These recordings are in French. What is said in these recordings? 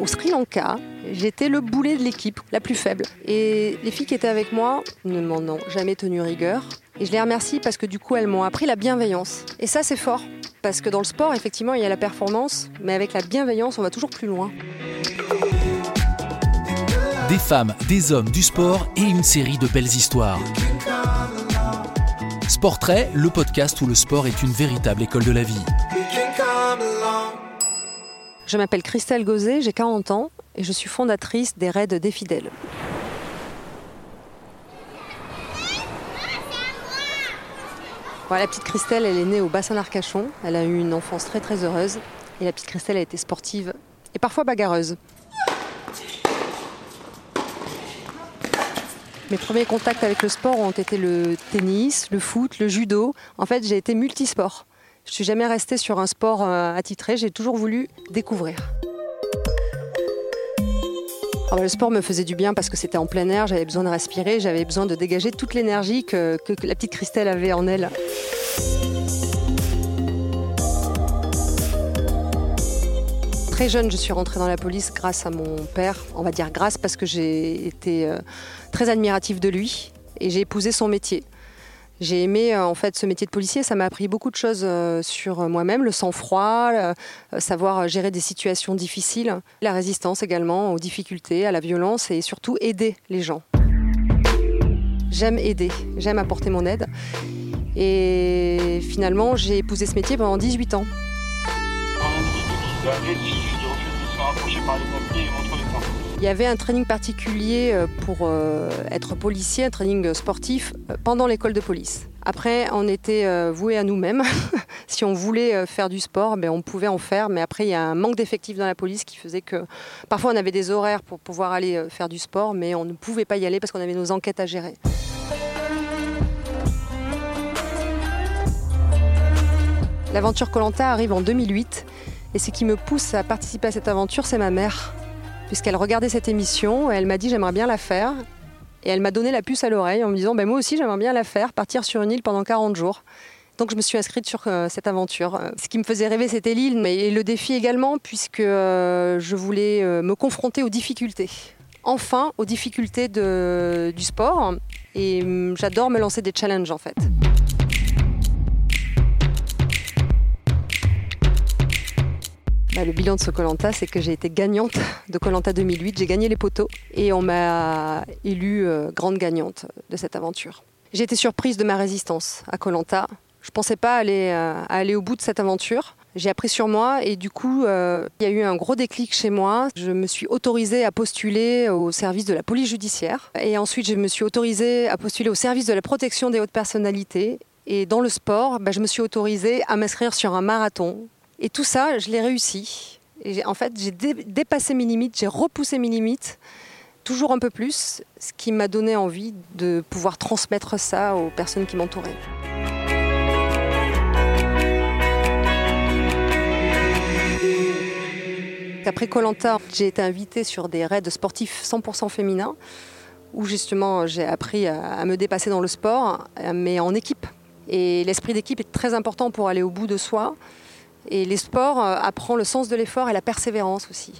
Au Sri Lanka, j'étais le boulet de l'équipe, la plus faible. Et les filles qui étaient avec moi ne m'en ont jamais tenu rigueur. Et je les remercie parce que du coup, elles m'ont appris la bienveillance. Et ça, c'est fort. Parce que dans le sport, effectivement, il y a la performance, mais avec la bienveillance, on va toujours plus loin. Des femmes, des hommes, du sport et une série de belles histoires. Sportrait, le podcast où le sport est une véritable école de la vie. Je m'appelle Christelle Gauzet, j'ai 40 ans et je suis fondatrice des Raids des Fidèles. la petite Christelle, elle est née au bassin d'Arcachon. Elle a eu une enfance très très heureuse. Et la petite Christelle a été sportive et parfois bagarreuse. Mes premiers contacts avec le sport ont été le tennis, le foot, le judo. En fait, j'ai été multisport. Je suis jamais restée sur un sport euh, attitré, j'ai toujours voulu découvrir. Ah bah, le sport me faisait du bien parce que c'était en plein air, j'avais besoin de respirer, j'avais besoin de dégager toute l'énergie que, la petite Christelle avait en elle. Très jeune, je suis rentrée dans la police grâce à mon père. On va dire grâce parce que j'ai été euh, très admirative de lui et j'ai épousé son métier. J'ai aimé euh, en fait ce métier de policier, ça m'a appris beaucoup de choses euh, sur moi-même, le sang-froid, euh, savoir gérer des situations difficiles, la résistance également aux difficultés, à la violence et surtout aider les gens. J'aime aider, j'aime apporter mon aide. Et finalement, j'ai épousé ce métier pendant 18 ans. Il y avait un training particulier euh, pour euh, être policier, un training sportif euh, pendant l'école de police. Après, on était voué à nous-mêmes. si on voulait faire du sport, ben, on pouvait en faire. Mais après, il y a un manque d'effectifs dans la police qui faisait que parfois on avait des horaires pour pouvoir aller faire du sport, mais on ne pouvait pas y aller parce qu'on avait nos enquêtes à gérer. L'aventure Colanta arrive en 2008 et ce qui me pousse à participer à cette aventure, c'est ma mère puisqu'elle regardait cette émission elle m'a dit j'aimerais bien la faire. Et elle m'a donné la puce à l'oreille en me disant ben, moi aussi j'aimerais bien la faire, partir sur une île pendant 40 jours. Donc je me suis inscrite sur euh, cette aventure. Ce qui me faisait rêver, c'était l'île, mais le défi également, puisque euh, je voulais euh, me confronter aux difficultés. Enfin, aux difficultés du sport. Et hum, j'adore me lancer des challenges en fait. Bah, le bilan de ce Colanta, c'est que j'ai été gagnante de Colanta 2008. J'ai gagné les poteaux et on m'a élue euh, grande gagnante de cette aventure. J'ai été surprise de ma résistance à Colanta. Je ne pensais pas aller, euh, aller au bout de cette aventure. J'ai appris sur moi et du coup, euh, il y a eu un gros déclic chez moi. Je me suis autorisée à postuler au service de la police judiciaire et ensuite je me suis autorisée à postuler au service de la protection des hautes personnalités. Et dans le sport, bah, je me suis autorisée à m'inscrire sur un marathon et tout ça, je l'ai réussi. Et en fait, j'ai dépassé mes limites, j'ai repoussé mes limites, toujours un peu plus, ce qui m'a donné envie de pouvoir transmettre ça aux personnes qui m'entouraient. Après Colanta, j'ai été invitée sur des raids sportifs 100% féminins, où justement j'ai appris à me dépasser dans le sport, mais en équipe. Et l'esprit d'équipe est très important pour aller au bout de soi. Et les sports euh, apprend le sens de l'effort et la persévérance aussi.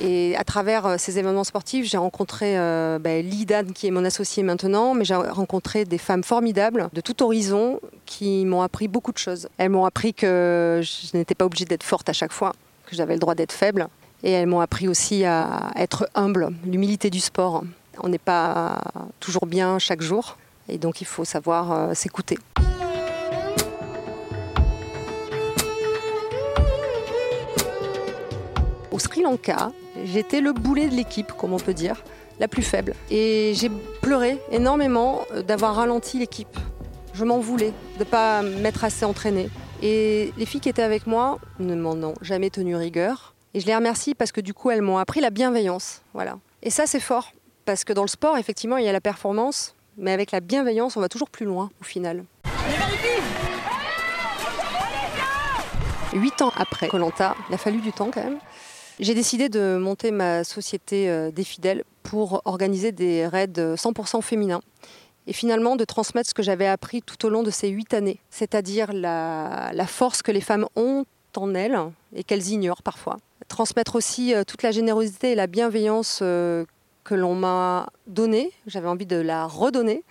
Et à travers euh, ces événements sportifs, j'ai rencontré euh, ben, Lidan, qui est mon associé maintenant, mais j'ai rencontré des femmes formidables de tout horizon qui m'ont appris beaucoup de choses. Elles m'ont appris que je n'étais pas obligée d'être forte à chaque fois, que j'avais le droit d'être faible. Et elles m'ont appris aussi à être humble, l'humilité du sport. On n'est pas toujours bien chaque jour, et donc il faut savoir s'écouter. Au Sri Lanka, j'étais le boulet de l'équipe, comme on peut dire, la plus faible. Et j'ai pleuré énormément d'avoir ralenti l'équipe. Je m'en voulais de ne pas m'être assez entraînée. Et les filles qui étaient avec moi ne m'en ont jamais tenu rigueur. Et je les remercie parce que du coup, elles m'ont appris la bienveillance. Voilà. Et ça, c'est fort. Parce que dans le sport, effectivement, il y a la performance, mais avec la bienveillance, on va toujours plus loin au final. Huit ans après Colanta, il a fallu du temps quand même. J'ai décidé de monter ma société euh, des fidèles pour organiser des raids 100% féminins et finalement de transmettre ce que j'avais appris tout au long de ces huit années, c'est-à-dire la, force que les femmes ont en elles et qu'elles ignorent parfois. Transmettre aussi toute la générosité et la bienveillance que l'on m'a donnée, j'avais envie de la redonner.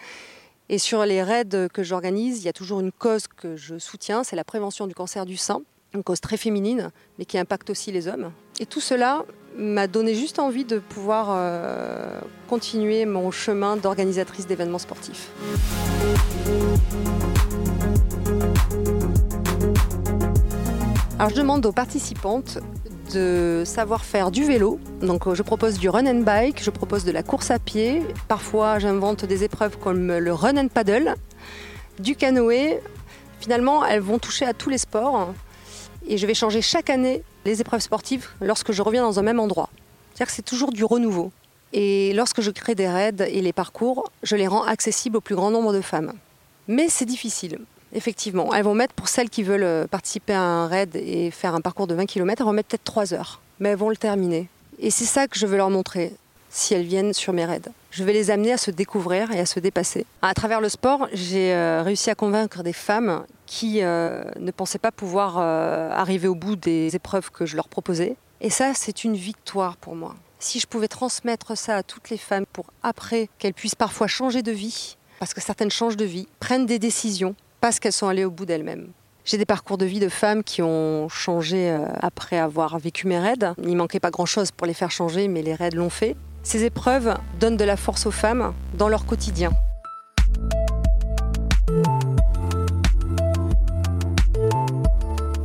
Et sur les raids que j'organise, il y a toujours une cause que je soutiens, c'est la prévention du cancer du sein, une cause très féminine, mais qui impacte aussi les hommes. Et tout cela m'a donné juste envie de pouvoir euh, continuer mon chemin d'organisatrice d'événements sportifs. Alors je demande aux participantes de savoir faire du vélo. Donc je propose du run and bike, je propose de la course à pied. Parfois j'invente des épreuves comme le run and paddle, du canoë. Finalement, elles vont toucher à tous les sports. Et je vais changer chaque année les épreuves sportives lorsque je reviens dans un même endroit. C'est-à-dire que c'est toujours du renouveau. Et lorsque je crée des raids et les parcours, je les rends accessibles au plus grand nombre de femmes. Mais c'est difficile. Effectivement, elles vont mettre, pour celles qui veulent euh, participer à un raid et faire un parcours de 20 km, elles vont mettre peut-être 3 heures. Mais elles vont le terminer. Et c'est ça que je veux leur montrer si elles viennent sur mes raids. Je vais les amener à se découvrir et à se dépasser. À travers le sport, j'ai euh, réussi à convaincre des femmes qui euh, ne pensaient pas pouvoir arriver au bout des épreuves que je leur proposais. Et ça, c'est une victoire pour moi. Si je pouvais transmettre ça à toutes les femmes pour après qu'elles puissent parfois changer de vie, parce que certaines changent de vie, prennent des décisions, parce qu'elles sont allées au bout d'elles-mêmes. J'ai des parcours de vie de femmes qui ont changé euh, après avoir vécu mes raids. Il manquait pas grand-chose pour les faire changer, mais les raids l'ont fait. Ces épreuves donnent de la force aux femmes dans leur quotidien.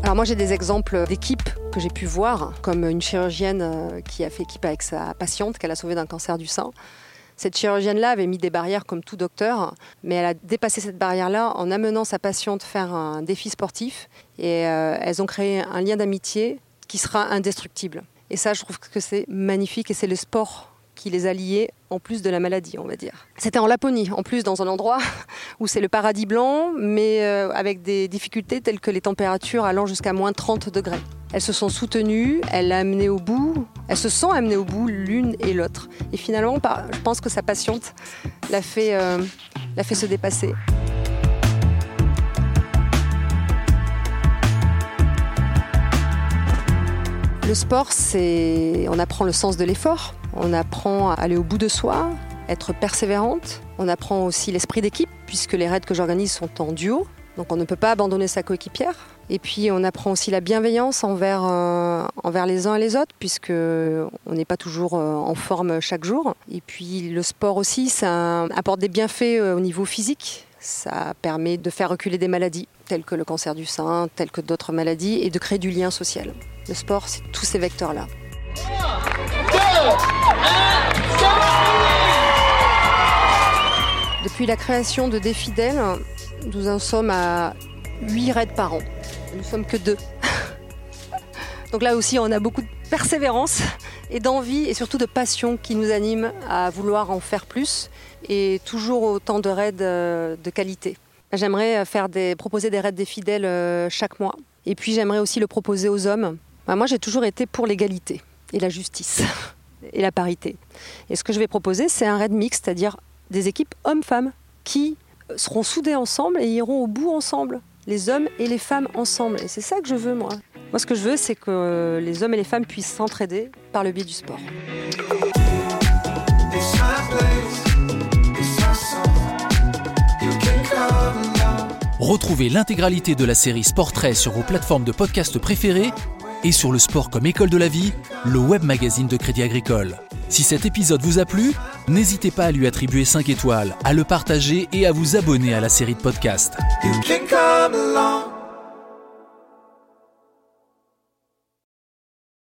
Alors moi j'ai des exemples d'équipes que j'ai pu voir, comme une chirurgienne euh, qui a fait équipe avec sa patiente qu'elle a sauvée d'un cancer du sein. Cette chirurgienne-là avait mis des barrières comme tout docteur, mais elle a dépassé cette barrière-là en amenant sa patiente faire un défi sportif. Et euh, elles ont créé un lien d'amitié qui sera indestructible. Et ça, je trouve que c'est magnifique et c'est le sport qui les a liés en plus de la maladie, on va dire. C'était en Laponie, en plus dans un endroit où c'est le paradis blanc, mais euh, avec des difficultés telles que les températures allant jusqu'à moins 30 degrés. Elles se sont soutenues, elles l'ont amené au bout, elles se sont amenées au bout l'une et l'autre. Et finalement, je pense que sa patiente l'a fait, euh, l'a fait se dépasser. Le sport, c'est on apprend le sens de l'effort, on apprend à aller au bout de soi, être persévérante, on apprend aussi l'esprit d'équipe puisque les raids que j'organise sont en duo, donc on ne peut pas abandonner sa coéquipière. Et puis on apprend aussi la bienveillance envers, euh, les uns et les autres, puisque on n'est pas toujours euh, en forme chaque jour. Et puis le sport aussi, ça apporte des bienfaits euh, au niveau physique. Ça permet de faire reculer des maladies, telles que le cancer du sein, telles que d'autres maladies, et de créer du lien social. Le sport, c'est tous ces vecteurs-là. Depuis la création de Défidèles, nous en sommes à 8 raids par an. Nous sommes que deux. Donc là aussi, on a beaucoup de persévérance et d'envie et surtout de passion qui nous anime à vouloir en faire plus et toujours autant de raids euh, de qualité. J'aimerais faire des, proposer des raids des fidèles euh, chaque mois. Et puis j'aimerais aussi le proposer aux hommes. Bah, moi, j'ai toujours été pour l'égalité et la justice et la parité. Et ce que je vais proposer, c'est un raid mix, c'est-à-dire des équipes hommes-femmes qui seront soudées ensemble et iront au bout ensemble les hommes et les femmes ensemble. Et c'est ça que je veux, moi. Moi, ce que je veux, c'est que les hommes et les femmes puissent s'entraider par le biais du sport. Retrouvez l'intégralité de la série Sportrait sur vos plateformes de podcast préférées et sur le sport comme école de la vie, le web magazine de Crédit Agricole. Si cet épisode vous a plu, n'hésitez pas à lui attribuer 5 étoiles, à le partager et à vous abonner à la série de podcasts.